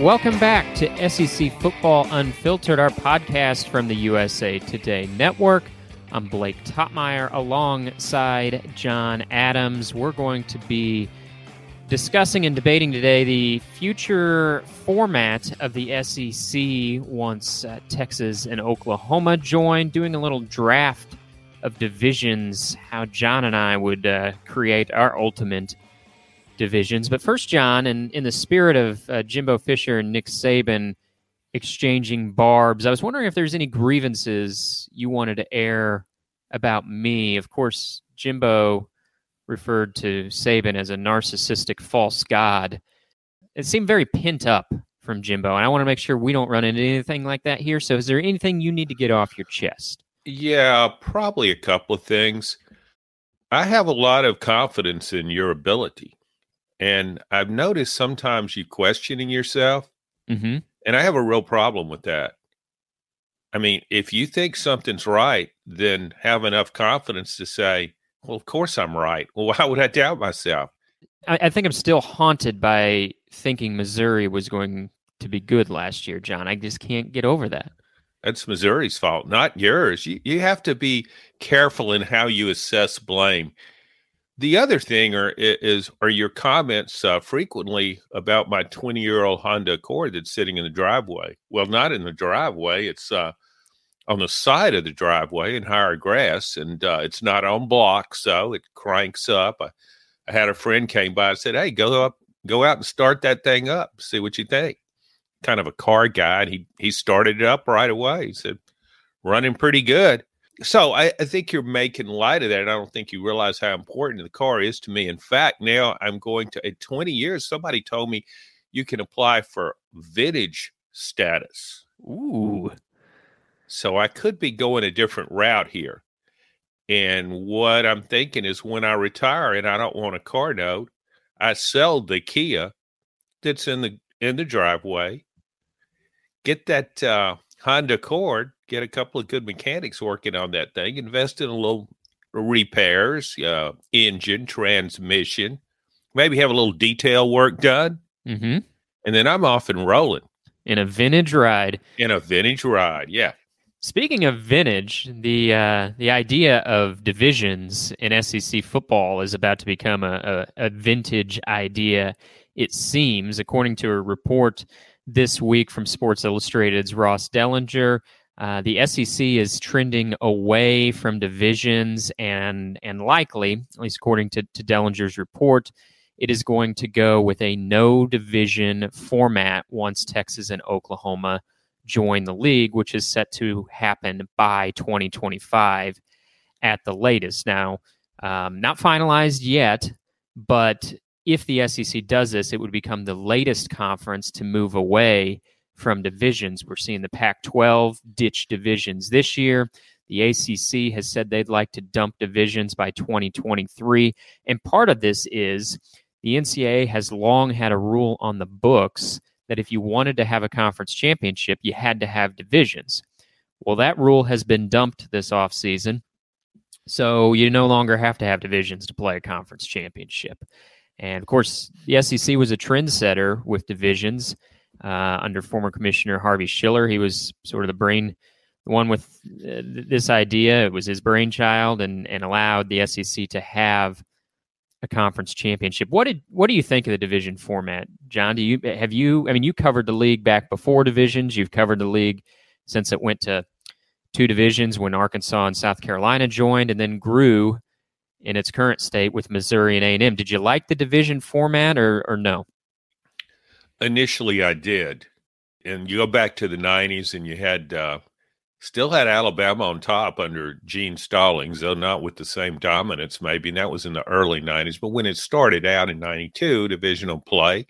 Welcome back to SEC Football Unfiltered, our podcast from the USA Today Network. I'm Blake Toppmeyer alongside John Adams. We're going to be discussing and debating today the future format of the SEC once uh, Texas and Oklahoma join, doing a little draft of divisions, how John and I would uh, create our ultimate divisions. But first, John, and in the spirit of uh, Jimbo Fisher and Nick Saban exchanging barbs, I was wondering if there's any grievances you wanted to air about me. Of course, Jimbo referred to Saban as a narcissistic false god. It seemed very pent up from Jimbo, and I want to make sure we don't run into anything like that here. So, is there anything you need to get off your chest? Yeah, probably a couple of things. I have a lot of confidence in your ability. And I've noticed sometimes you questioning yourself. Mm-hmm. And I have a real problem with that. I mean, if you think something's right, then have enough confidence to say, well, of course I'm right. Well, why would I doubt myself? I, I think I'm still haunted by thinking Missouri was going to be good last year, John. I just can't get over that. That's Missouri's fault, not yours. You, you have to be careful in how you assess blame. The other thing are, is are your comments uh, frequently about my 20 year old Honda Accord that's sitting in the driveway. Well, not in the driveway. It's uh, on the side of the driveway in higher grass, and uh, it's not on block, so it cranks up. I, I had a friend came by and said, "Hey, go up, go out and start that thing up. See what you think." Kind of a car guy, and he he started it up right away. He said, "Running pretty good." So I, I think you're making light of that. And I don't think you realize how important the car is to me. In fact, now I'm going to in 20 years. Somebody told me you can apply for vintage status. Ooh. So I could be going a different route here. And what I'm thinking is when I retire and I don't want a car note, I sell the Kia that's in the in the driveway, get that uh, Honda Accord, get a couple of good mechanics working on that thing, invest in a little repairs, uh, engine, transmission, maybe have a little detail work done, mm-hmm. and then I'm off and rolling in a vintage ride. In a vintage ride, yeah. Speaking of vintage, the uh, the idea of divisions in SEC football is about to become a, a, a vintage idea. It seems, according to a report this week from Sports Illustrated's Ross Dellenger. Uh, the SEC is trending away from divisions, and and likely, at least according to, to Dellenger's report, it is going to go with a no division format once Texas and Oklahoma join the league, which is set to happen by 2025 at the latest. Now, um, not finalized yet, but if the SEC does this, it would become the latest conference to move away from divisions. We're seeing the Pac 12 ditch divisions this year. The ACC has said they'd like to dump divisions by 2023. And part of this is the NCAA has long had a rule on the books that if you wanted to have a conference championship, you had to have divisions. Well, that rule has been dumped this offseason. So you no longer have to have divisions to play a conference championship. And of course, the SEC was a trendsetter with divisions uh, under former Commissioner Harvey Schiller. He was sort of the brain, the one with uh, this idea. It was his brainchild, and and allowed the SEC to have a conference championship. What did what do you think of the division format, John? Do you have you? I mean, you covered the league back before divisions. You've covered the league since it went to two divisions when Arkansas and South Carolina joined, and then grew in its current state with Missouri and A&M. Did you like the division format or, or no? Initially, I did. And you go back to the 90s and you had uh, still had Alabama on top under Gene Stallings, though not with the same dominance, maybe. And that was in the early 90s. But when it started out in 92, divisional play,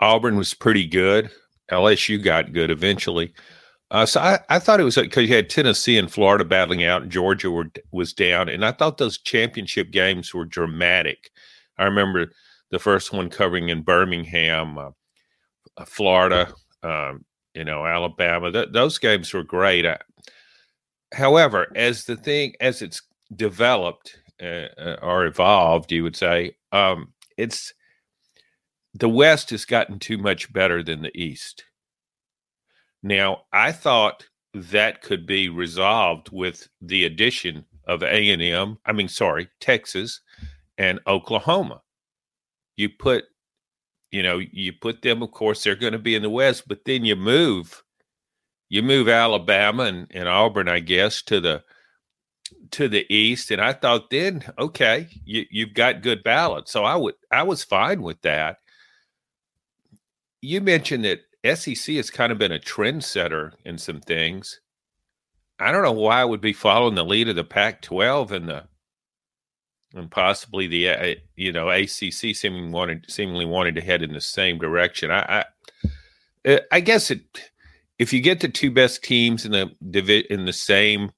Auburn was pretty good. LSU got good eventually. Uh, so I, I thought it was because you had Tennessee and Florida battling out, and Georgia were, was down, and I thought those championship games were dramatic. I remember the first one covering in Birmingham, uh, uh Florida, um, you know, Alabama. Th- those games were great. I, however, as the thing as it's developed uh, uh or evolved, you would say, um, it's the West has gotten too much better than the East. Now, I thought that could be resolved with the addition of A&M, I mean sorry, Texas and Oklahoma. You put you know, you put them of course they're going to be in the West, but then you move you move Alabama and, and Auburn, I guess, to the to the east and i thought then okay you, you've got good balance so i would i was fine with that you mentioned that sec has kind of been a trendsetter in some things i don't know why i would be following the lead of the pac 12 and the and possibly the uh, you know acc seemingly wanted seemingly wanted to head in the same direction i i, uh, I guess it if you get the two best teams in the in the same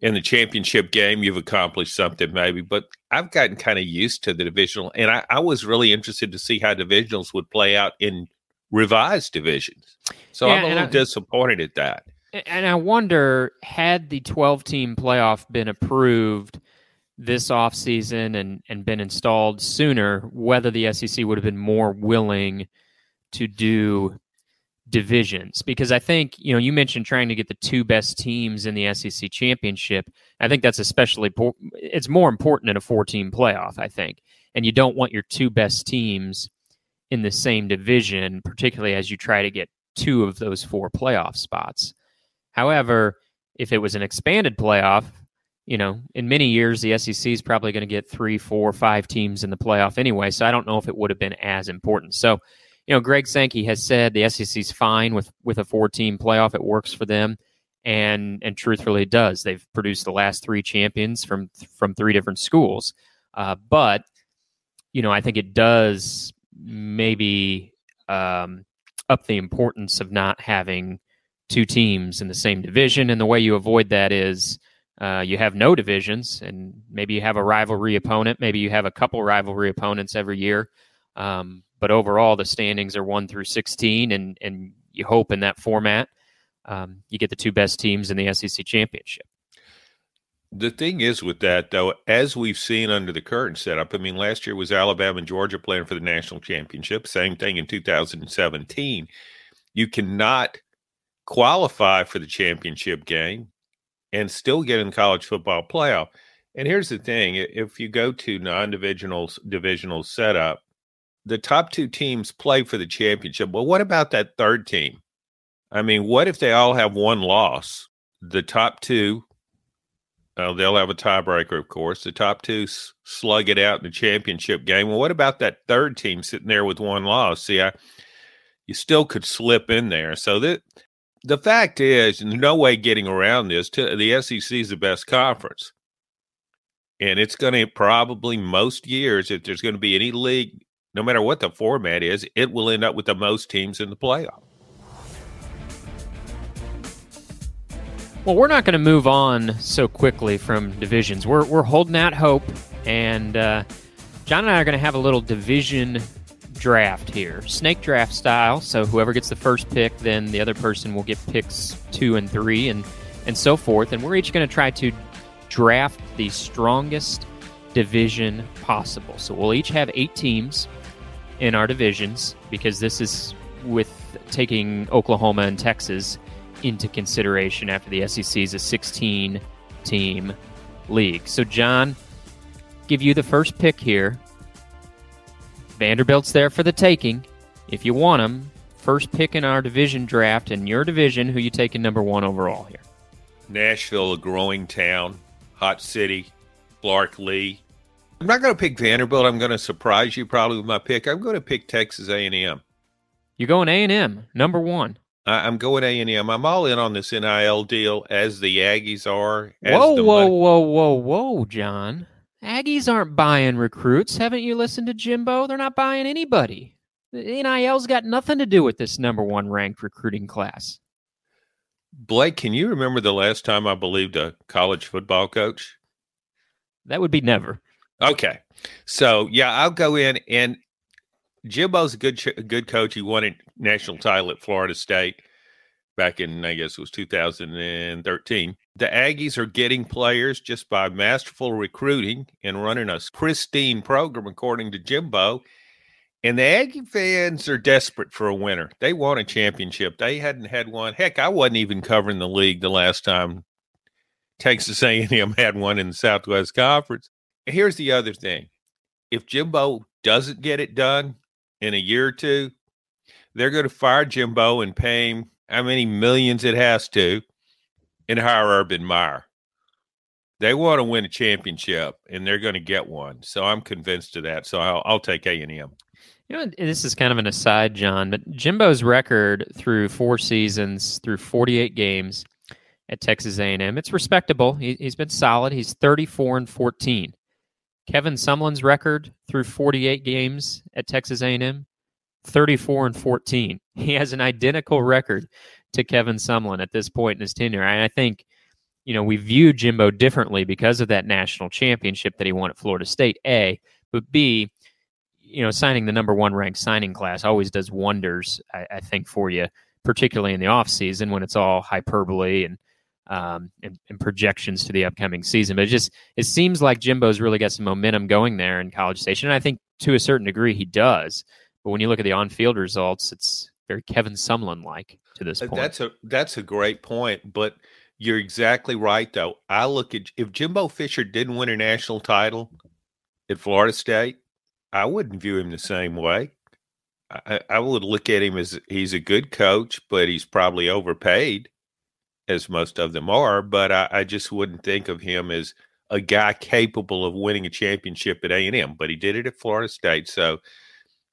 in the championship game, you've accomplished something maybe. But I've gotten kind of used to the divisional, and I, I, was really interested to see how divisionals would play out in revised divisions. So yeah, I'm a little I, disappointed at that. And I wonder, had the 12 team playoff been approved this offseason and, and been installed sooner, whether the SEC would have been more willing to do divisions because I think you know you mentioned trying to get the two best teams in the SEC championship. I think that's especially it's more important in a four team playoff. I think, and you don't want your two best teams in the same division, particularly as you try to get two of those four playoff spots. However, if it was an expanded playoff, you know, in many years the SEC is probably going to get three, four, five teams in the playoff anyway. So I don't know if it would have been as important. So you know, Greg Sankey has said the SEC's fine with with a four team playoff. It works for them, and and truthfully, it does. They've produced the last three champions from from three different schools, uh, but you know, I think it does maybe um, up the importance of not having two teams in the same division. And the way you avoid that is uh, you have no divisions, and maybe you have a rivalry opponent. Maybe you have a couple rivalry opponents every year. Um, but overall, the standings are one through sixteen, and and you hope in that format um, you get the two best teams in the SEC championship. The thing is with that, though, as we've seen under the current setup, I mean, last year was Alabama and Georgia playing for the national championship. Same thing in 2017. You cannot qualify for the championship game and still get in the college football playoff. And here's the thing: if you go to non-divisional divisional setup, the top two teams play for the championship. Well, what about that third team? I mean, what if they all have one loss? The top two, well, they'll have a tiebreaker, of course. The top two slug it out in the championship game. Well, what about that third team sitting there with one loss? See, I, you still could slip in there. So that the fact is, no way getting around this. To, the SEC is the best conference. And it's going to probably most years, if there's going to be any league no matter what the format is, it will end up with the most teams in the playoff. Well, we're not going to move on so quickly from divisions. We're, we're holding out hope, and uh, John and I are going to have a little division draft here, snake draft style. So whoever gets the first pick, then the other person will get picks two and three, and and so forth. And we're each going to try to draft the strongest division possible. So we'll each have eight teams in our divisions because this is with taking Oklahoma and Texas into consideration after the SEC is a 16 team league. So, John, give you the first pick here. Vanderbilt's there for the taking. If you want them, first pick in our division draft in your division, who you taking number one overall here? Nashville, a growing town, hot city, Clark Lea, I'm not going to pick Vanderbilt. I'm going to surprise you probably with my pick. I'm going to pick Texas A&M. You're going A&M, number one. I, am going A&M. I'm all in on this NIL deal as the Aggies are. Whoa, whoa, money. whoa, whoa, whoa, John. Aggies aren't buying recruits. Haven't you listened to Jimbo? They're not buying anybody. The NIL's got nothing to do with this number one ranked recruiting class. Blake, can you remember the last time I believed a college football coach? That would be never. Okay, so yeah, I'll go in and Jimbo's a good a good coach. He won a national title at Florida State back in I guess it was 2013. The Aggies are getting players just by masterful recruiting and running a pristine program, according to Jimbo. And the Aggie fans are desperate for a winner. They want a championship. They hadn't had one. Heck, I wasn't even covering the league the last time Texas A&M had one in the Southwest Conference. Here's the other thing: if Jimbo doesn't get it done in a year or two, they're going to fire Jimbo and pay him how many millions it has to, and hire Urban Meyer. They want to win a championship, and they're going to get one. So I'm convinced of that. So I'll, I'll take A and M. You know, this is kind of an aside, John, but Jimbo's record through four seasons, through 48 games at Texas A&M, it's respectable. He, has been solid. He's 34 and 14. Kevin Sumlin's record through 48 games at Texas A&M, 34 and 14. He has an identical record to Kevin Sumlin at this point in his tenure. And I think, you know, we view Jimbo differently because of that national championship that he won at Florida State, A, but B, you know, signing the number one ranked signing class always does wonders, I, I think, for you, particularly in the offseason when it's all hyperbole and, um, and, and projections to the upcoming season. But it just it seems like Jimbo's really got some momentum going there in College Station. And I think to a certain degree he does. But when you look at the on-field results, it's very Kevin Sumlin like to this uh, point. That's a that's a great point, but you're exactly right though. I look at if Jimbo Fisher didn't win a national title at Florida State, I wouldn't view him the same way. I, I would look at him as he's a good coach, but he's probably overpaid, as most of them are. But I, I just wouldn't think of him as a guy capable of winning a championship at A and M. But he did it at Florida State, so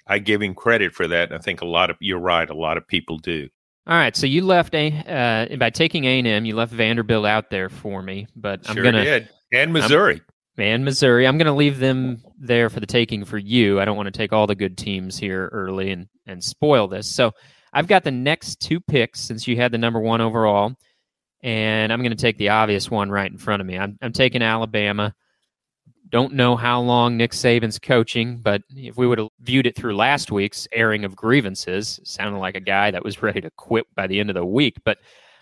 I give him credit for that. And I think a lot of you're right. A lot of people do. All right, so you left a uh, by taking A and M, you left Vanderbilt out there for me, but sure I'm gonna did. and Missouri. I'm, and Missouri, I'm gonna leave them there for the taking for you. I don't want to take all the good teams here early and and spoil this. So I've got the next two picks since you had the number one overall, and I'm going to take the obvious one right in front of me. I'm I'm taking Alabama. Don't know how long Nick Saban's coaching, but if we would have viewed it through last week's airing of grievances, sounded like a guy that was ready to quit by the end of the week. But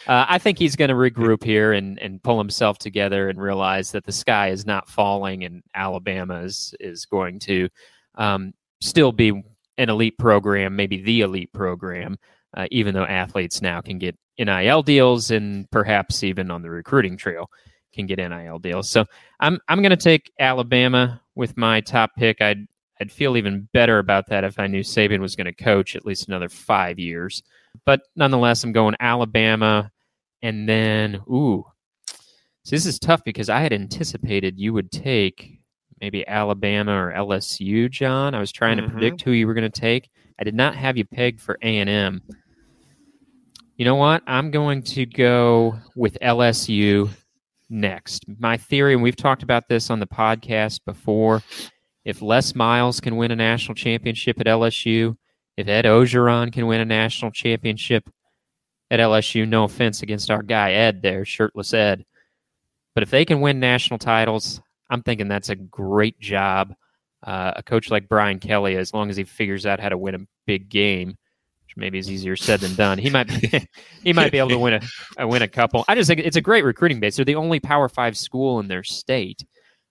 uh, I think he's going to regroup here and, and pull himself together and realize that the sky is not falling and Alabama is, is going to um, still be an elite program, maybe the elite program, uh, even though athletes now can get NIL deals and perhaps even on the recruiting trail can get NIL deals. So I'm I'm going to take Alabama with my top pick. I'd I'd feel even better about that if I knew Saban was going to coach at least another five years. But nonetheless, I'm going Alabama, and then ooh, so this is tough because I had anticipated you would take maybe Alabama or LSU, John. I was trying mm-hmm. to predict who you were going to take. I did not have you pegged for A and M. You know what? I'm going to go with LSU next. My theory, and we've talked about this on the podcast before, if Les Miles can win a national championship at LSU, if Ed Orgeron can win a national championship at LSU, no offense against our guy Ed there, shirtless Ed, but if they can win national titles, I'm thinking that's a great job. Uh, a coach like Brian Kelly, as long as he figures out how to win a big game, maybe is easier said than done. He might be, he might be able to win a, a, win a couple. I just think it's a great recruiting base. They're the only Power Five school in their state.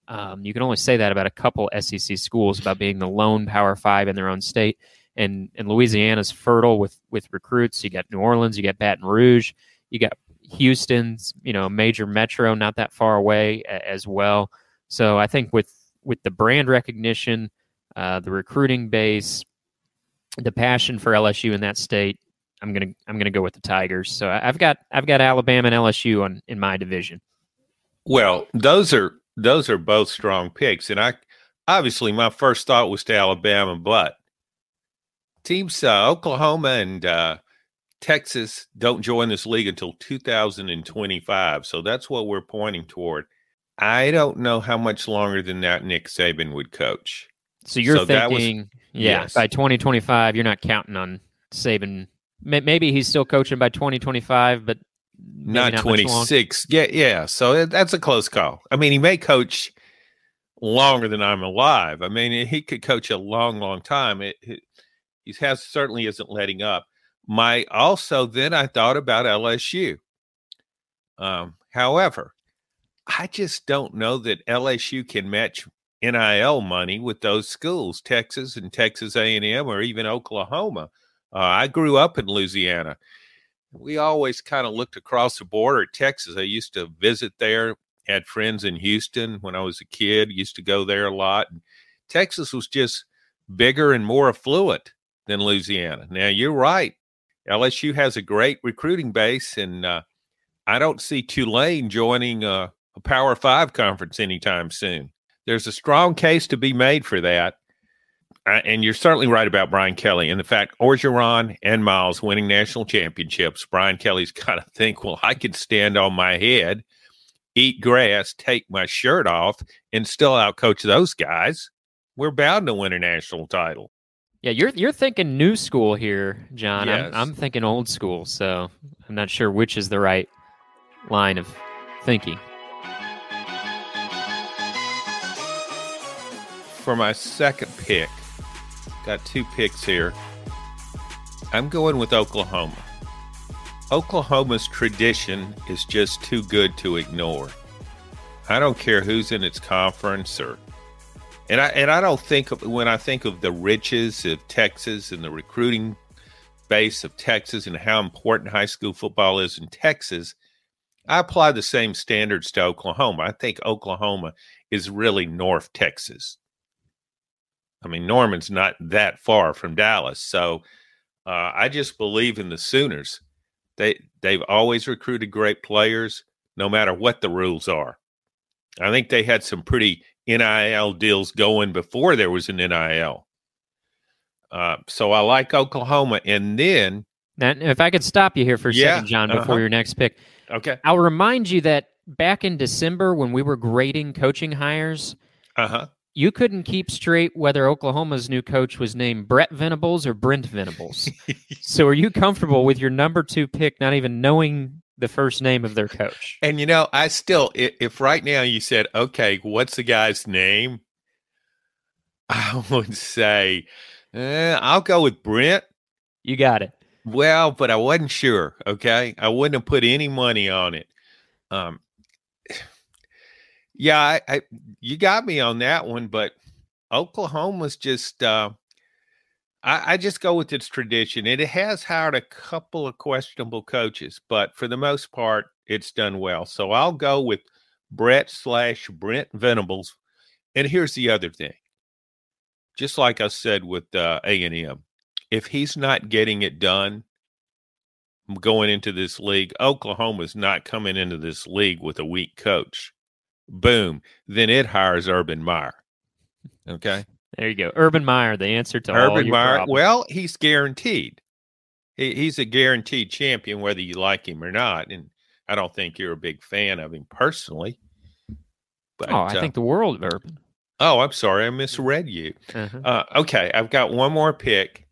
Um, you can only say that about a couple SEC schools about being the lone Power Five in their own state. And and Louisiana's fertile with with recruits. You got New Orleans, you got Baton Rouge, you got Houston's you know major metro not that far away as well. So I think with with the brand recognition, uh, the recruiting base, the passion for LSU in that state, I'm gonna I'm gonna go with the Tigers. So I've got I've got Alabama and LSU on in my division. Well, those are those are both strong picks, and I obviously my first thought was to Alabama, but teams uh, Oklahoma and uh, Texas don't join this league until 2025, so that's what we're pointing toward. I don't know how much longer than that Nick Saban would coach. So you're so thinking, was, yeah, yes. by 2025, you're not counting on Saban. Maybe he's still coaching by 2025, but not, not 26. Yeah, yeah. So that's a close call. I mean, he may coach longer than I'm alive. I mean, he could coach a long, long time. It, it he has certainly isn't letting up. My also then I thought about LSU. Um, however, I just don't know that LSU can match NIL money with those schools, Texas and Texas A&M, or even Oklahoma. Uh, I grew up in Louisiana. We always kind of looked across the border at Texas. I used to visit there. Had friends in Houston when I was a kid. Used to go there a lot. Texas was just bigger and more affluent than Louisiana. Now you're right. LSU has a great recruiting base, and uh, I don't see Tulane joining uh, a Power Five conference anytime soon. There's a strong case to be made for that. Uh, and you're certainly right about Brian Kelly. And the fact Orgeron and Miles winning national championships, Brian Kelly's got to think, well, I could stand on my head, eat grass, take my shirt off, and still outcoach those guys. We're bound to win a national title. Yeah, you're you're thinking new school here, John. Yes. I'm, I'm thinking old school, so I'm not sure which is the right line of thinking. For my second pick, got two picks here. I'm going with Oklahoma. Oklahoma's tradition is just too good to ignore. I don't care who's in its conference or and I and I don't think of, when I think of the riches of Texas and the recruiting base of Texas and how important high school football is in Texas, I apply the same standards to Oklahoma. I think Oklahoma is really North Texas. I mean, Norman's not that far from Dallas, so uh, I just believe in the Sooners. They they've always recruited great players, no matter what the rules are. I think they had some pretty NIL deals going before there was an NIL. Uh, so I like Oklahoma. And then. Now, if I could stop you here for a Yeah, second, John, before uh-huh. your next pick, Okay. I'll remind you that back in December when we were grading coaching hires, Uh huh. You couldn't keep straight whether Oklahoma's new coach was named Brett Venables or Brent Venables. so are you comfortable with your number two pick not even knowing the first name of their coach? And you know, I still, i- if right now you said, okay, what's the guy's name? I would say, eh, I'll go with Brent. You got it. Well, but I wasn't sure. Okay, I wouldn't have put any money on it. Um, yeah, I, I you got me on that one, but Oklahoma's just. Uh, I, I just go with its tradition. And It has hired a couple of questionable coaches, but for the most part, it's done well. So I'll go with Brett slash Brent Venables. And here's the other thing. Just like I said with uh, A&M, if he's not getting it done going into this league, Oklahoma's not coming into this league with a weak coach. Boom. Then it hires Urban Meyer. Okay. There you go. Urban Meyer, the answer to all Urban your Meyer. problems. Well, he's guaranteed. He, he's a guaranteed champion, whether you like him or not. And I don't think you're a big fan of him personally. But oh, I uh, think the world of Urban. oh, I'm sorry, I misread you. Uh-huh. Uh, okay, I've got one more pick.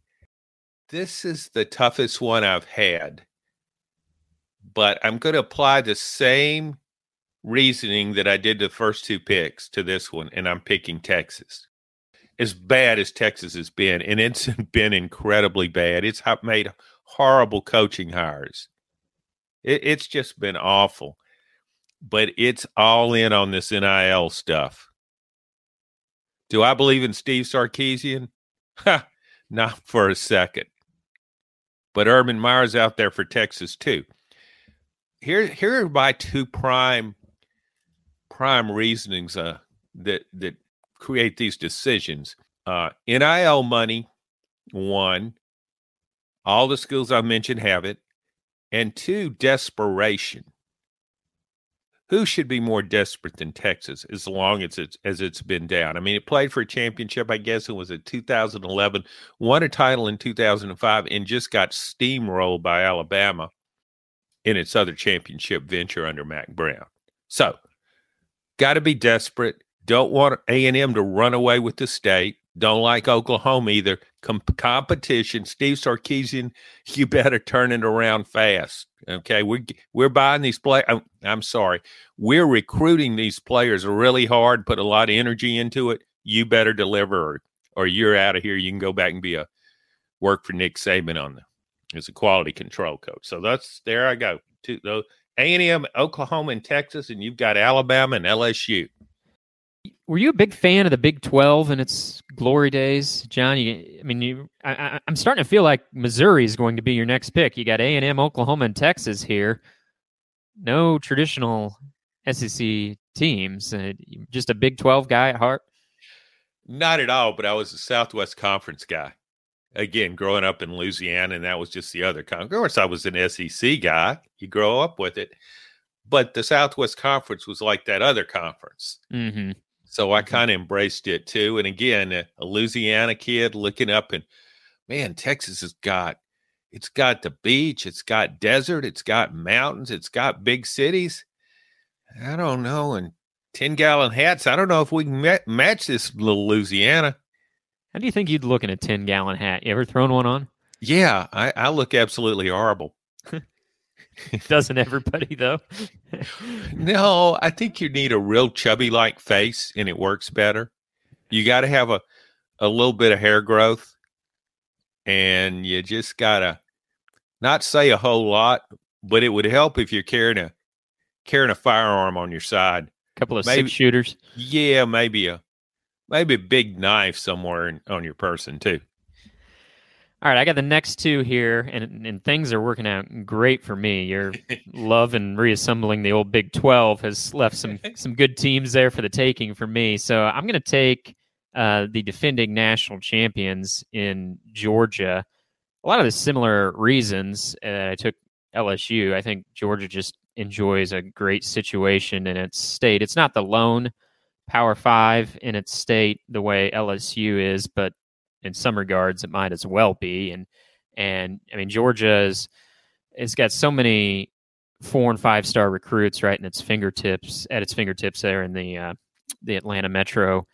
This is the toughest one I've had, but I'm going to apply the same reasoning that I did the first two picks to this one, and I'm picking Texas. As bad as Texas has been, and it's been incredibly bad. It's made horrible coaching hires. It, it's just been awful, but it's all in on this NIL stuff. Do I believe in Steve Sarkisian? Not for a second. But Urban Meyer's out there for Texas too. Here, here are my two prime prime reasonings uh, that that create these decisions. Uh, NIL money, one. All the schools I mentioned have it, and two, desperation who should be more desperate than Texas as long as it's as it's been down? I mean, it played for a championship, I guess it was in 2011, won a title in 2005, and just got steamrolled by Alabama in its other championship venture under Mack Brown. So, got to be desperate. Don't want A and M to run away with the state. Don't like Oklahoma either. Com- competition. Steve Sarkisian, you better turn it around fast. Okay, we're we're buying these play. I'm, I'm sorry, we're recruiting these players really hard. Put a lot of energy into it. You better deliver, or, or you're out of here. You can go back and be a work for Nick Saban on the as a quality control coach. So that's there. I go to the A and M, Oklahoma, and Texas, and you've got Alabama and LSU. Were you a big fan of the Big Twelve in its glory days, John? You, I mean, you, I, am starting to feel like Missouri is going to be your next pick. You got A and M, Oklahoma, and Texas here. No traditional SEC teams. Uh, just a Big Twelve guy at heart. Not at all, but I was a Southwest Conference guy. Again, growing up in Louisiana, and that was just the other conference. I was an SEC guy. You grow up with it, but the Southwest Conference was like that other conference. Mm-hmm. So I mm-hmm. kind of embraced it too. And again, a, a Louisiana kid looking up and man, Texas has got it's got the beach, it's got desert, it's got mountains, it's got big cities. I don't know. And 10 gallon hats, I don't know if we can ma- match this little Louisiana. How do you think you'd look in a 10 gallon hat? You ever thrown one on? Yeah, I, I look absolutely horrible. Doesn't everybody though? no, I think you need a real chubby like face and it works better. You got to have a a little bit of hair growth and you just got to not say a whole lot, but it would help if you're carrying a carrying a firearm on your side. A couple of maybe, six shooters. Yeah, maybe a maybe a big knife somewhere in, on your person too. All right, I got the next two here, and and things are working out great for me. Your love and reassembling the old Big Twelve has left some some good teams there for the taking for me. So I'm going to take uh, the defending national champions in Georgia. A lot of the similar reasons uh, I took LSU. I think Georgia just enjoys a great situation in its state. It's not the lone Power Five in its state the way LSU is, but in some regards it might as well be. And and I mean Georgia is it's got so many four and five star recruits right in its fingertips at its fingertips there in the uh, the Atlanta metro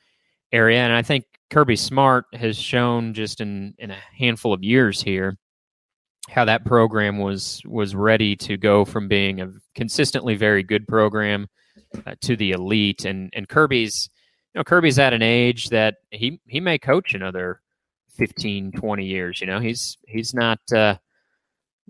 area. And I think Kirby Smart has shown just in in a handful of years here how that program was was ready to go from being a consistently very good program uh, to the elite and and Kirby's you know Kirby's at an age that he he may coach another 15, 20 years. You know, he's he's not uh,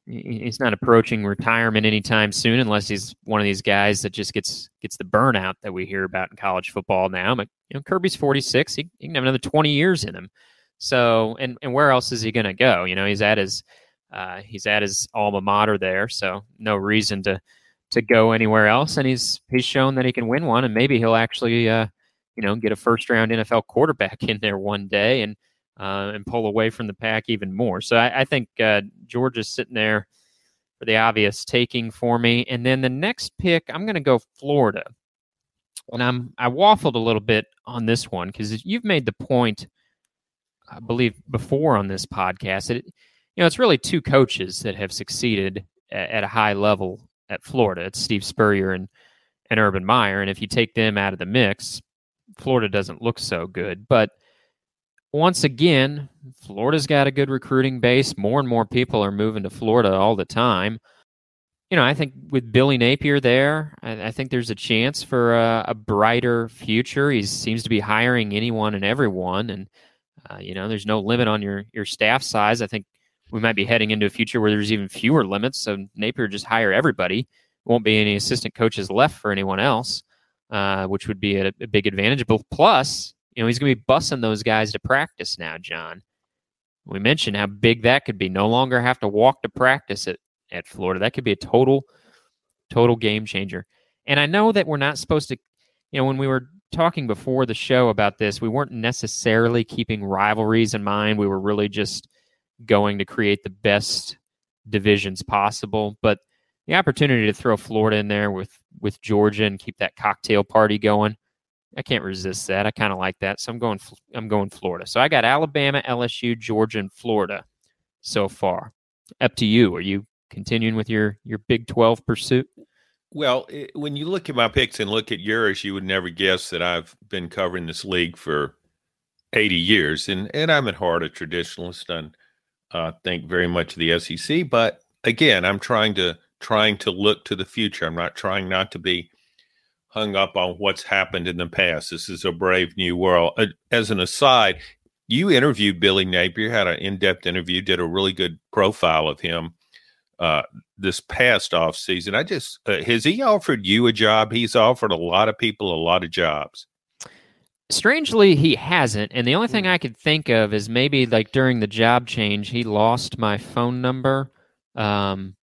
he's not approaching retirement anytime soon, unless he's one of these guys that just gets gets the burnout that we hear about in college football now. But you know, Kirby's forty six; he, he, can have another twenty years in him. So, and and where else is he going to go? You know, he's at his uh, he's at his alma mater there, so no reason to to go anywhere else. And he's he's shown that he can win one, and maybe he'll actually uh, you know get a first round NFL quarterback in there one day and uh, and pull away from the pack even more. So I, I think uh, Georgia's sitting there for the obvious taking for me. And then the next pick, I'm going to go Florida. And I'm I waffled a little bit on this one because you've made the point, I believe, before on this podcast. It, you know, it's really two coaches that have succeeded at, at a high level at Florida. It's Steve Spurrier and and Urban Meyer. And if you take them out of the mix, Florida doesn't look so good. But once again, Florida's got a good recruiting base. More and more people are moving to Florida all the time. You know, I think with Billy Napier there, I, I think there's a chance for a, a, brighter future. He seems to be hiring anyone and everyone, and uh, you know, there's no limit on your your staff size. I think we might be heading into a future where there's even fewer limits. So Napier just hire everybody. Won't be any assistant coaches left for anyone else, uh, which would be a, a big advantage. But plus, you know, he's going to be bussing those guys to practice now, John. We mentioned how big that could be. No longer have to walk to practice at, at Florida. That could be a total, total game changer. And I know that we're not supposed to, you know, when we were talking before the show about this, we weren't necessarily keeping rivalries in mind. We were really just going to create the best divisions possible. But the opportunity to throw Florida in there with with Georgia and keep that cocktail party going, I can't resist that. I kind of like that. So I'm going I'm going Florida. So I got Alabama, LSU, Georgia, and Florida so far. Up to you. Are you continuing with your your Big 12 pursuit? Well, when you look at my picks and look at yours, you would never guess that I've been covering this league for 80 years, and and I'm at heart a traditionalist. and uh, think very much the SEC, but again, I'm trying to trying to look to the future. I'm not trying not to be hung up on what's happened in the past. This is a brave new world. Uh, as an aside, you interviewed Billy Napier, had an in depth interview, did a really good profile of him uh, this past off season. I just, uh, has he offered you a job? He's offered a lot of people a lot of jobs. Strangely, he hasn't. And the only thing Hmm. I could think of is maybe like during the job change, he lost my phone number. Um,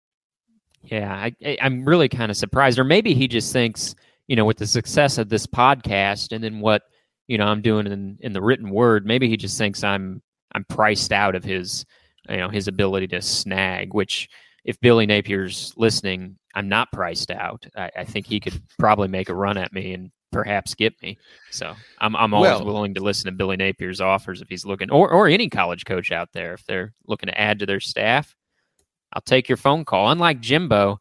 yeah, I, I, I'm really kind of surprised. Or maybe he just thinks, you know, with the success of this podcast and then what, you know, I'm doing in, in the written word, maybe he just thinks I'm I'm priced out of his, you know, his ability to snag, which if Billy Napier's listening, I'm not priced out. I, I think he could probably make a run at me and perhaps get me. So I'm I'm always Well- willing to listen to Billy Napier's offers if he's looking, or or any college coach out there if they're looking to add to their staff. I'll take your phone call. Unlike Jimbo,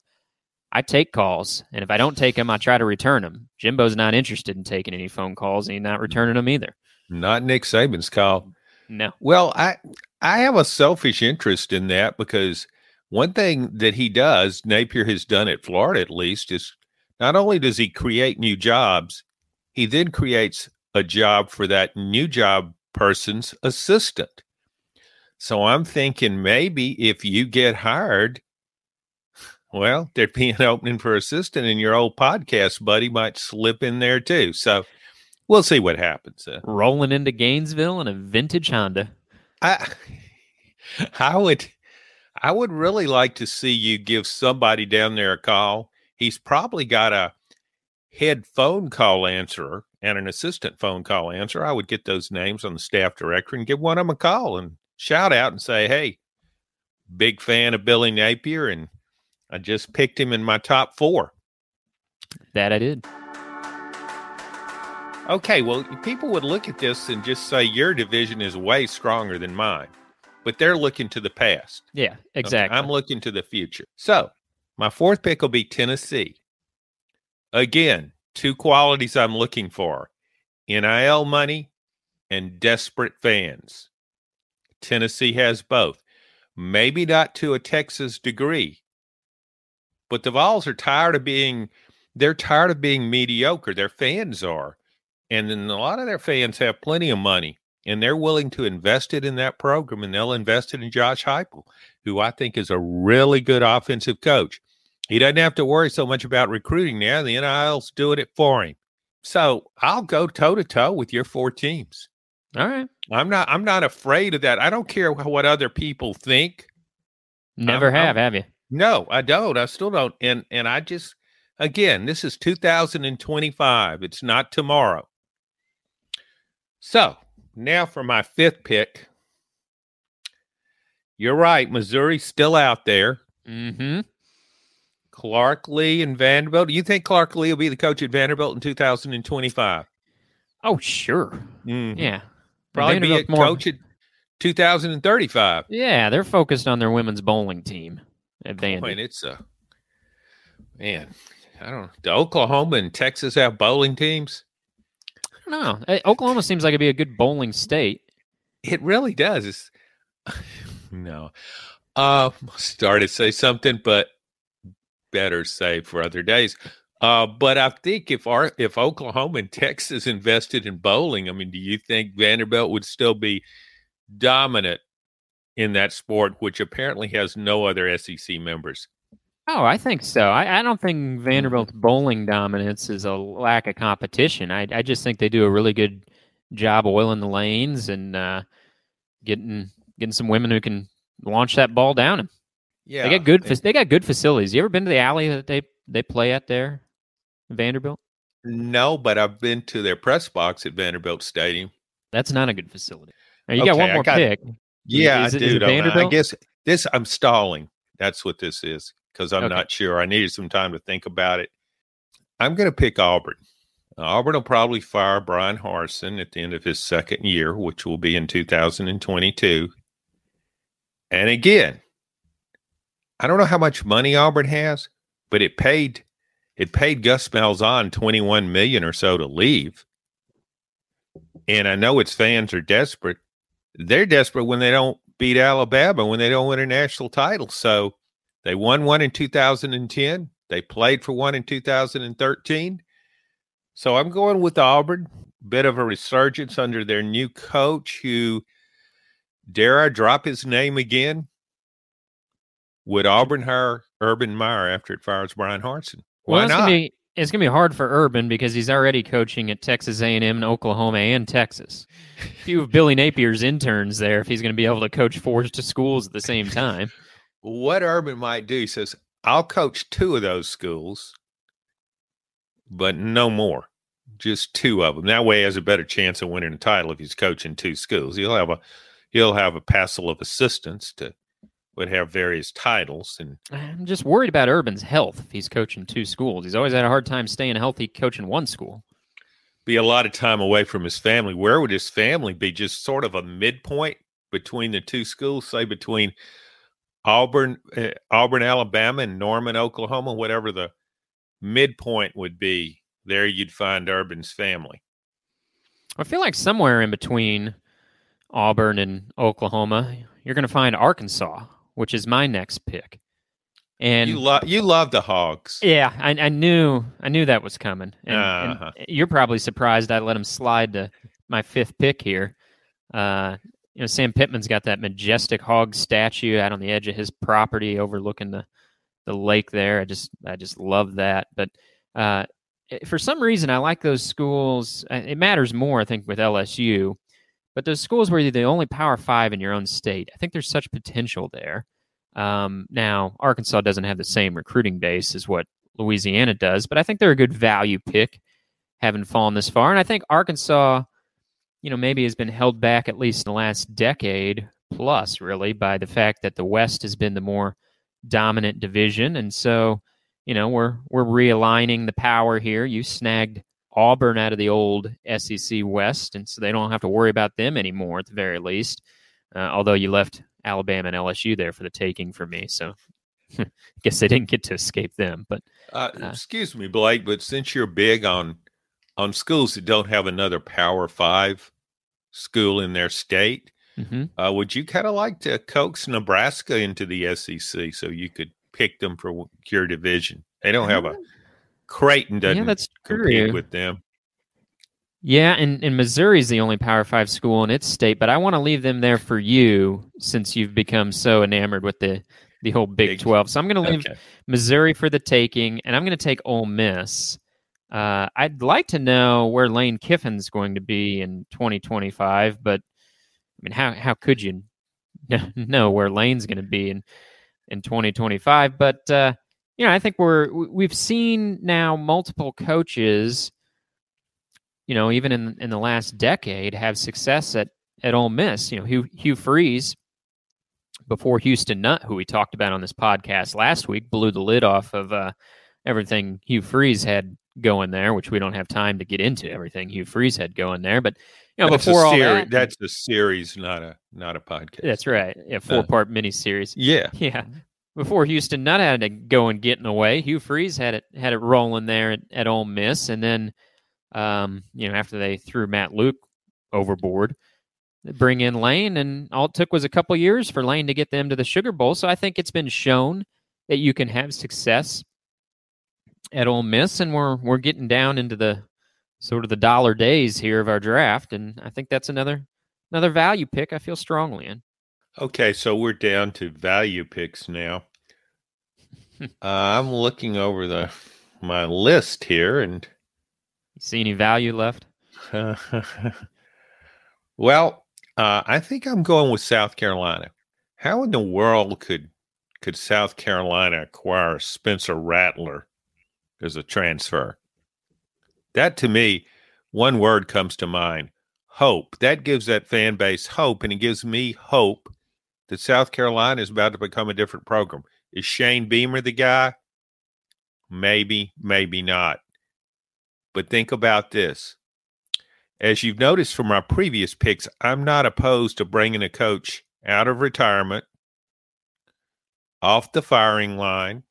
I take calls, and if I don't take them, I try to return them. Jimbo's not interested in taking any phone calls, and he's not returning them either. Not Nick Saban's call. No. Well, I I have a selfish interest in that because one thing that he does, Napier has done at Florida at least, is not only does he create new jobs, he then creates a job for that new job person's assistant. So I'm thinking maybe if you get hired, well, there'd be an opening for assistant, and your old podcast buddy might slip in there too. So we'll see what happens. Uh, Rolling into Gainesville in a vintage Honda. I I would I would really like to see you give somebody down there a call. He's probably got a head phone call answerer and an assistant phone call answerer. I would get those names on the staff directory and give one of them a call and shout out and say, "Hey, big fan of Billy Napier and I just picked him in my top 4." That I did. Okay, well, people would look at this and just say your division is way stronger than mine. But they're looking to the past. Yeah, Okay, exactly. I'm looking to the future. So my fourth pick will be Tennessee. Again, two qualities I'm looking for NIL money and desperate fans. Tennessee has both. Maybe not to a Texas degree, but the Vols are tired of being they're tired of being mediocre. Their fans are. And then a lot of their fans have plenty of money and they're willing to invest it in that program and they'll invest it in Josh Heupel, who I think is a really good offensive coach. He doesn't have to worry so much about recruiting now. The NIL's doing it for him. So I'll go toe to toe with your four teams. All right. I'm not I'm not afraid of that. I don't care what other people think. Never I'm- have, have you? No, I don't. I still don't. And and I just again, this is 2025. It's not tomorrow. So now for my fifth pick. You're right. Missouri's still out there. Mm-hmm. Clark Lea and Vanderbilt. Do you think Clark Lea will be the coach at Vanderbilt in 2025? Oh, sure. Mhm. Yeah. Probably be a more- coach at 2035. Yeah, they're focused on their women's bowling team at Vanderbilt. Vandy. and it's a man. I don't know. Do Oklahoma and Texas have bowling teams? I don't know. Eh, Oklahoma seems like it'd be a good bowling state. It really does. It's, no. Uh, started to say something, but better save for other days. Uh, but I think if our if Oklahoma and Texas invested in bowling, I mean, do you think Vanderbilt would still be dominant in that sport, which apparently has no other SEC members? Oh, I think so. I, I don't think Vanderbilt's bowling dominance is a lack of competition. I, I just think they do a really good job oiling the lanes and uh, getting getting some women who can launch that ball down. Yeah, They got good. fac- They got good facilities. You ever been to the alley that they they play at there, Vanderbilt? No, but I've been to their press box at Vanderbilt Stadium. That's not a good facility. Now, you got one more got- pick. Yeah, Is I do. I guess this I'm stalling. That's what this is because I'm Okay. not sure. I needed some time to think about it. I'm going to pick Auburn. Auburn will probably fire Bryan Harsin at the end of his second year, which will be in 2022. And again, I don't know how much money Auburn has, but it paid it paid Gus Malzahn 21 million or so to leave. And I know its fans are desperate. They're desperate when they don't beat Alabama, when they don't win a national title. So they won one in 2010. They played for one in 2013. So I'm going with Auburn. Bit of a resurgence under their new coach, who, dare I drop his name again? Would Auburn hire Urban Meyer after it fires Bryan Harsin? Why well, it's not? Gonna be, it's going to be hard for Urban because he's already coaching at Texas A&M and Oklahoma and Texas. A few of Billy Napier's interns there if he's going to be able to coach four to schools at the same time. What Urban might do, he says, I'll coach two of those schools, but no more. Just two of them. That way, he has a better chance of winning a title if he's coaching two schools. He'll have a he'll have a passel of assistants to would have various titles and I'm just worried about Urban's health if he's coaching two schools. He's always had a hard time staying healthy coaching one school. Be a lot of time away from his family. Where would his family be? Just sort of a midpoint between the two schools, say between Auburn, uh, Auburn, Alabama, and Norman, Oklahoma, whatever the midpoint would be. There, you'd find Urban's family. I feel like somewhere in between Auburn and Oklahoma, you're going to find Arkansas, which is my next pick. And you love you love the Hogs. Yeah, I, I knew I knew that was coming. And, uh-huh. and, you're probably surprised I let him slide to my fifth pick here. Uh, you know, Sam Pittman's got that majestic hog statue out on the edge of his property, overlooking the the lake there. I just I just love that. But uh, for some reason, I like those schools. Uh, it matters more, I think, with LSU. But those schools where you're the only Power Five in your own state, I think there's such potential there. Um, now, Arkansas doesn't have the same recruiting base as what Louisiana does, but I think they're a good value pick, having fallen this far. And I think Arkansas, you know, maybe has been held back at least in the last decade plus, really, by the fact that the West has been the more dominant division, and so you know we're we're realigning the power here. You snagged Auburn out of the old SEC West, and so they don't have to worry about them anymore at the very least. Uh, although you left Alabama and LSU there for the taking for me, so I guess they didn't get to escape them. But uh, uh, excuse me, Blake, but since you're big on on schools that don't have another Power Five school in their state, mm-hmm. Uh, would you kind of like to coax Nebraska into the SEC so you could pick them for your division? They don't have a. Creighton doesn't yeah, that's compete with them. Yeah, and, and Missouri is the only Power Five school in its state, but I want to leave them there for you since you've become so enamored with the the whole Big, Big Twelve. So I'm going to leave okay. Missouri for the taking, and I'm going to take Ole Miss. Uh, I'd like to know where Lane Kiffin's going to be in 2025, but I mean, how how could you know where Lane's going to be in in 2025? But uh, you know, I think we're we've seen now multiple coaches, you know, even in in the last decade, have success at at Ole Miss. You know, Hugh, Hugh Freeze before Houston Nutt, who we talked about on this podcast last week, blew the lid off of uh, everything Hugh Freeze had going there, which we don't have time to get into everything Hugh Freeze had going there. But you know, that's before all that, that's a series, not a not a podcast. That's right, a four part uh, mini series. Yeah, yeah before Houston Nutt had to go and get in the way. Hugh Freeze had it had it rolling there at, at Ole Miss, and then um, you know after they threw Matt Luke overboard, bring in Lane, and all it took was a couple years for Lane to get them to the Sugar Bowl. So I think it's been shown that you can have success at Ole Miss, and we're we're getting down into the sort of the dollar days here of our draft, and I think that's another another value pick I feel strongly in. Okay, so we're down to value picks now. uh, I'm looking over the my list here, and you see any value left? well, uh, I think I'm going with South Carolina. How in the world could could South Carolina acquire Spencer Rattler as a transfer? That to me, one word comes to mind: hope. That gives that fan base hope, and it gives me hope that South Carolina is about to become a different program. Is Shane Beamer the guy? Maybe, maybe not. But think about this. As you've noticed from my previous picks, I'm not opposed to bringing a coach out of retirement, off the firing line.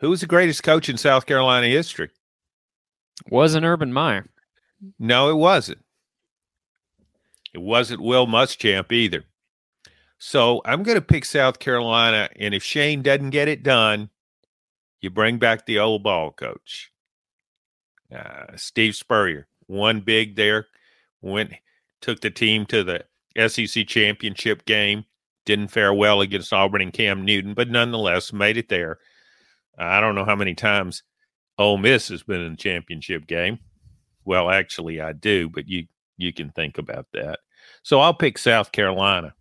Who was the greatest coach in South Carolina history? Wasn't Urban Meyer. No, it wasn't. It wasn't Will Muschamp either. So I'm going to pick South Carolina. And if Shane doesn't get it done, you bring back the old ball coach, uh, Steve Spurrier. Won big there, went took the team to the SEC championship game. Didn't fare well against Auburn and Cam Newton, but nonetheless made it there. I don't know how many times Ole Miss has been in the championship game. Well, actually, I do, but you you can think about that. So I'll pick South Carolina.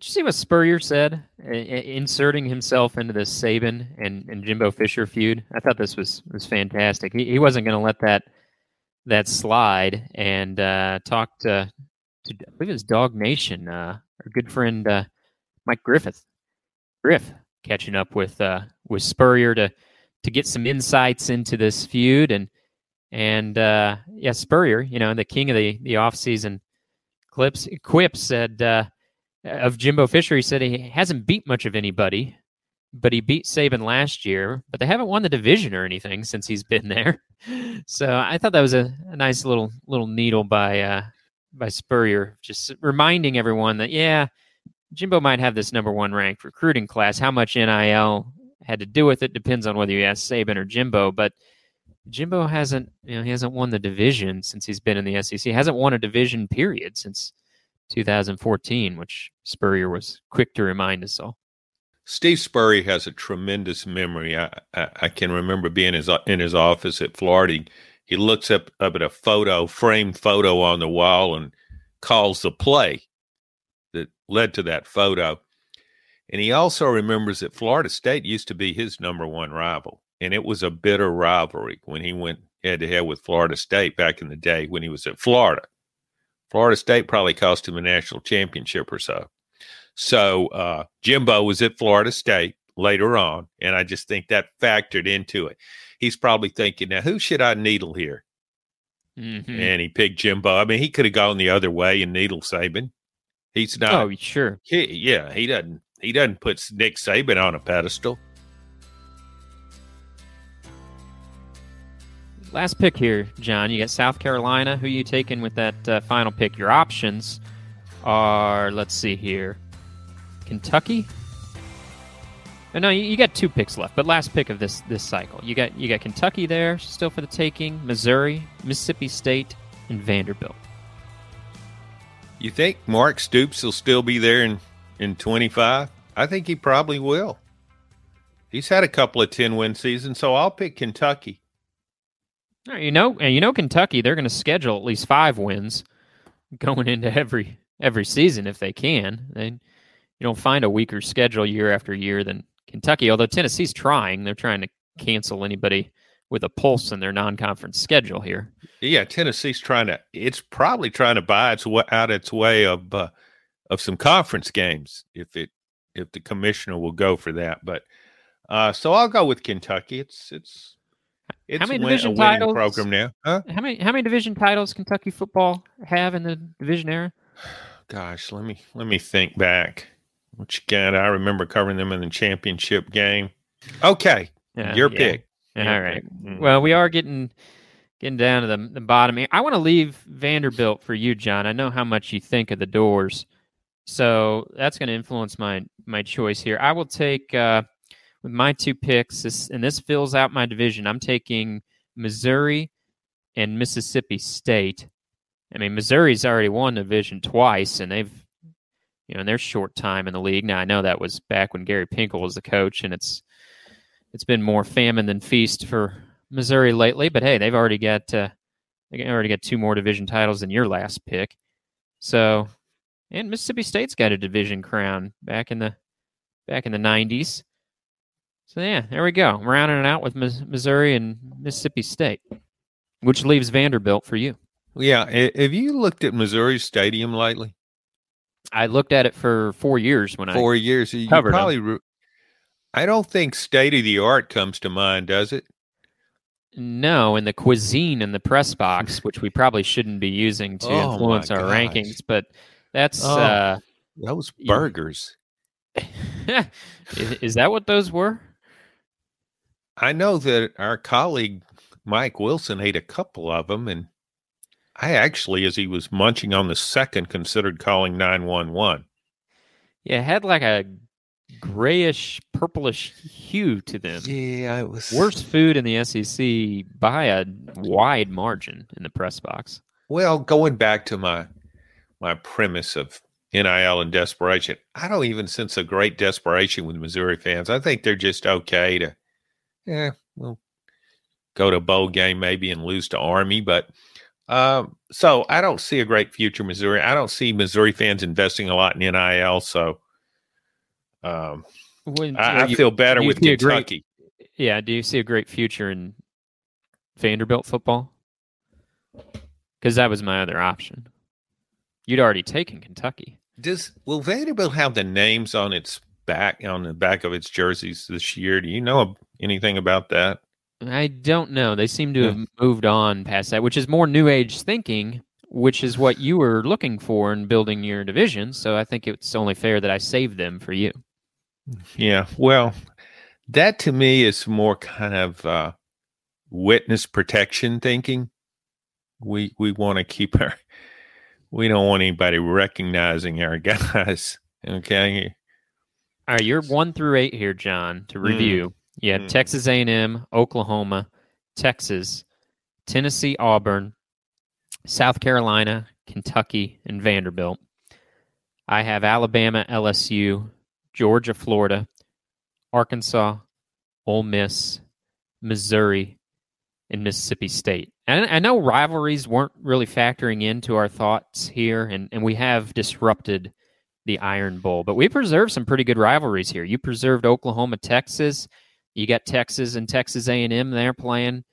Did you see what Spurrier said, inserting himself into this Saban and, and Jimbo Fisher feud? I thought this was was fantastic. He, he wasn't going to let that that slide, and uh, talked to, to I believe it was DawgNation, uh, our good friend uh, Mike Griffith, Griff, catching up with uh, with Spurrier to to get some insights into this feud and and uh, yeah, Spurrier, you know, the king of the the offseason clips quips said uh, of Jimbo Fisher, he said he hasn't beat much of anybody, but he beat Saban last year, but they haven't won the division or anything since he's been there. So I thought that was a, a nice little little needle by uh, by Spurrier, just reminding everyone that yeah, Jimbo might have this number one ranked recruiting class. How much NIL had to do with it depends on whether you ask Saban or Jimbo, but Jimbo hasn't you know he hasn't won the division since he's been in the SEC. He hasn't won a division period since 2014, which Spurrier was quick to remind us all. Steve Spurrier has a tremendous memory. I, I, I can remember being his, in his office at Florida. He looks up, up at a photo, framed photo on the wall, and calls the play that led to that photo. And he also remembers that Florida State used to be his number one rival. And it was a bitter rivalry when he went head to head with Florida State back in the day when he was at Florida. Florida State probably cost him a national championship or so. So uh, Jimbo was at Florida State later on, and I just think that factored into it. He's probably thinking, now who should I needle here? Mm-hmm. And he picked Jimbo. I mean, he could have gone the other way and needle Saban. He's not. Oh, sure. He, yeah, he doesn't. He doesn't put Nick Saban on a pedestal. Last pick here, John. You got South Carolina. Who you taking with that uh, final pick? Your options are, let's see here, Kentucky. Oh, no, you, you, got two picks left, but last pick of this this cycle, you got you got Kentucky there still for the taking, Missouri, Mississippi State, and Vanderbilt. You think Mark Stoops will still be there in in twenty five? I think he probably will. He's had a couple of ten win seasons, so I'll pick Kentucky. You know, and you know Kentucky, they're going to schedule at least five wins going into every every season if they can. They you don't find a weaker schedule year after year than Kentucky. Although Tennessee's trying, they're trying to cancel anybody with a pulse in their non-conference schedule here. Yeah, Tennessee's trying to. It's probably trying to buy its way out of its way of uh, of some conference games if it if the commissioner will go for that. But uh, so I'll go with Kentucky. It's it's it's how many win, division titles program now? Huh? How many how many division titles Kentucky football have in the division era? Gosh, let me let me think back. What you got? I remember covering them in the championship game. Okay, yeah, your yeah. pick. Your All right. Pick. Mm. Well, we are getting getting down to the, the bottom here. I want to leave Vanderbilt for you, John. I know how much you think of the Dores, so that's going to influence my my choice here. I will take. Uh, my two picks, this, and this fills out my division. I'm taking Missouri and Mississippi State. I mean, Missouri's already won the division twice, and they've, you know, in their short time in the league. Now, I know that was back when Gary Pinkel was the coach, and it's it's been more famine than feast for Missouri lately. But hey, they've already got uh, they already got two more division titles than your last pick. So, and Mississippi State's got a division crown back in the back in the '90s. So yeah, there we go. I'm rounding it out with Missouri and Mississippi State, which leaves Vanderbilt for you. Yeah, have you looked at Missouri Stadium lately? I looked at it for four years when four I four years. You covered probably. Re- I don't think state of the art comes to mind, does it? No, and the cuisine in the press box, which we probably shouldn't be using to oh influence our gosh. rankings, but that's oh, uh, those burgers. is, is that what those were? I know that our colleague Mike Wilson ate a couple of them, and I actually, as he was munching on the second, considered calling nine one one. Yeah, it had like a grayish, purplish hue to them. Yeah, it was worst food in the SEC by a wide margin in the press box. Well, going back to my my premise of NIL and desperation, I don't even sense a great desperation with Missouri fans. I think they're just okay to yeah, we'll go to a bowl game maybe and lose to Army. But um, so I don't see a great future Missouri. I don't see Missouri fans investing a lot in NIL. So um, when, I, I feel better with Kentucky. Great, yeah. Do you see a great future in Vanderbilt football? Because that was my other option. You'd already taken Kentucky. Does will Vanderbilt have the names on its back on the back of its jerseys this year? Do you know anything about that? I don't know. They seem to have moved on past that, which is more new age thinking, which is what you were looking for in building your division. So I think it's only fair that I save them for you. Yeah. Well, that to me is more kind of uh, witness protection thinking. We we want to keep our we don't want anybody recognizing our guys. Okay. All right, you're one through eight here, John. To review, mm. You have mm. Texas A&M, Oklahoma, Texas, Tennessee, Auburn, South Carolina, Kentucky, and Vanderbilt. I have Alabama, LSU, Georgia, Florida, Arkansas, Ole Miss, Missouri, and Mississippi State. And I know rivalries weren't really factoring into our thoughts here, and, and we have disrupted the Iron Bowl. But we preserved some pretty good rivalries here. You preserved Oklahoma, Texas. You got Texas and Texas A&M there playing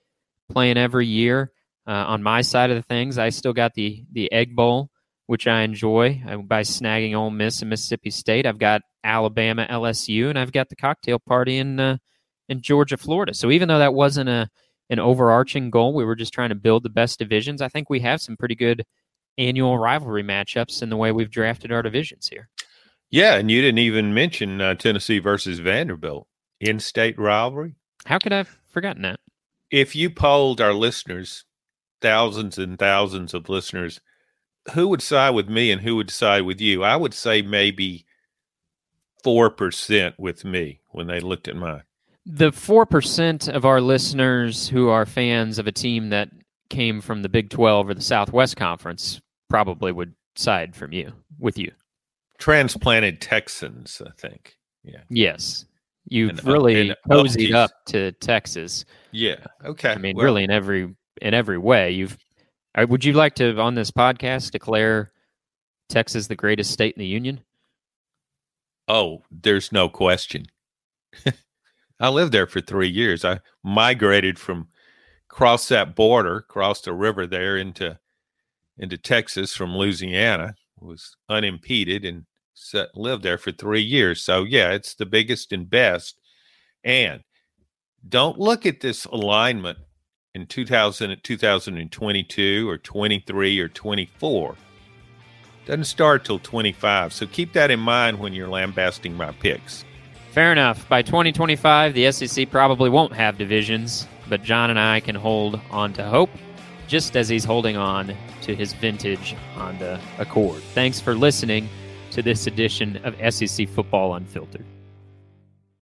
playing every year. Uh, on my side of the things, I still got the the Egg Bowl, which I enjoy uh, by snagging Ole Miss and Mississippi State. I've got Alabama, LSU, and I've got the cocktail party in uh, in Georgia, Florida. So even though that wasn't a an overarching goal, we were just trying to build the best divisions. I think we have some pretty good annual rivalry matchups in the way we've drafted our divisions here. Yeah, and you didn't even mention uh, Tennessee versus Vanderbilt in-state rivalry. How could I have forgotten that? If you polled our listeners, thousands and thousands of listeners, who would side with me and who would side with you? I would say maybe four percent with me when they looked at mine. The four percent of our listeners who are fans of a team that came from the Big Twelve or the Southwest Conference probably would side from you with you. Transplanted Texans, I think. Yeah. Yes. You've and, really uh, cozied up to Texas. Yeah. Okay. I mean, well, really in every in every way. You've uh, would you like to on this podcast declare Texas the greatest state in the union? Oh, there's no question. I lived there for three years. I migrated from cross that border, crossed the river there into into Texas from Louisiana, was unimpeded and set, lived there for three years. So, yeah, it's the biggest and best. And don't look at this alignment in 2000, 2022 or 23 or 24. Doesn't start till 25. So keep that in mind when you're lambasting my picks. Fair enough. By 2025, the SEC probably won't have divisions, but John and I can hold on to hope just as he's holding on to his vintage Honda Accord. Thanks for listening to this edition of SEC Football Unfiltered.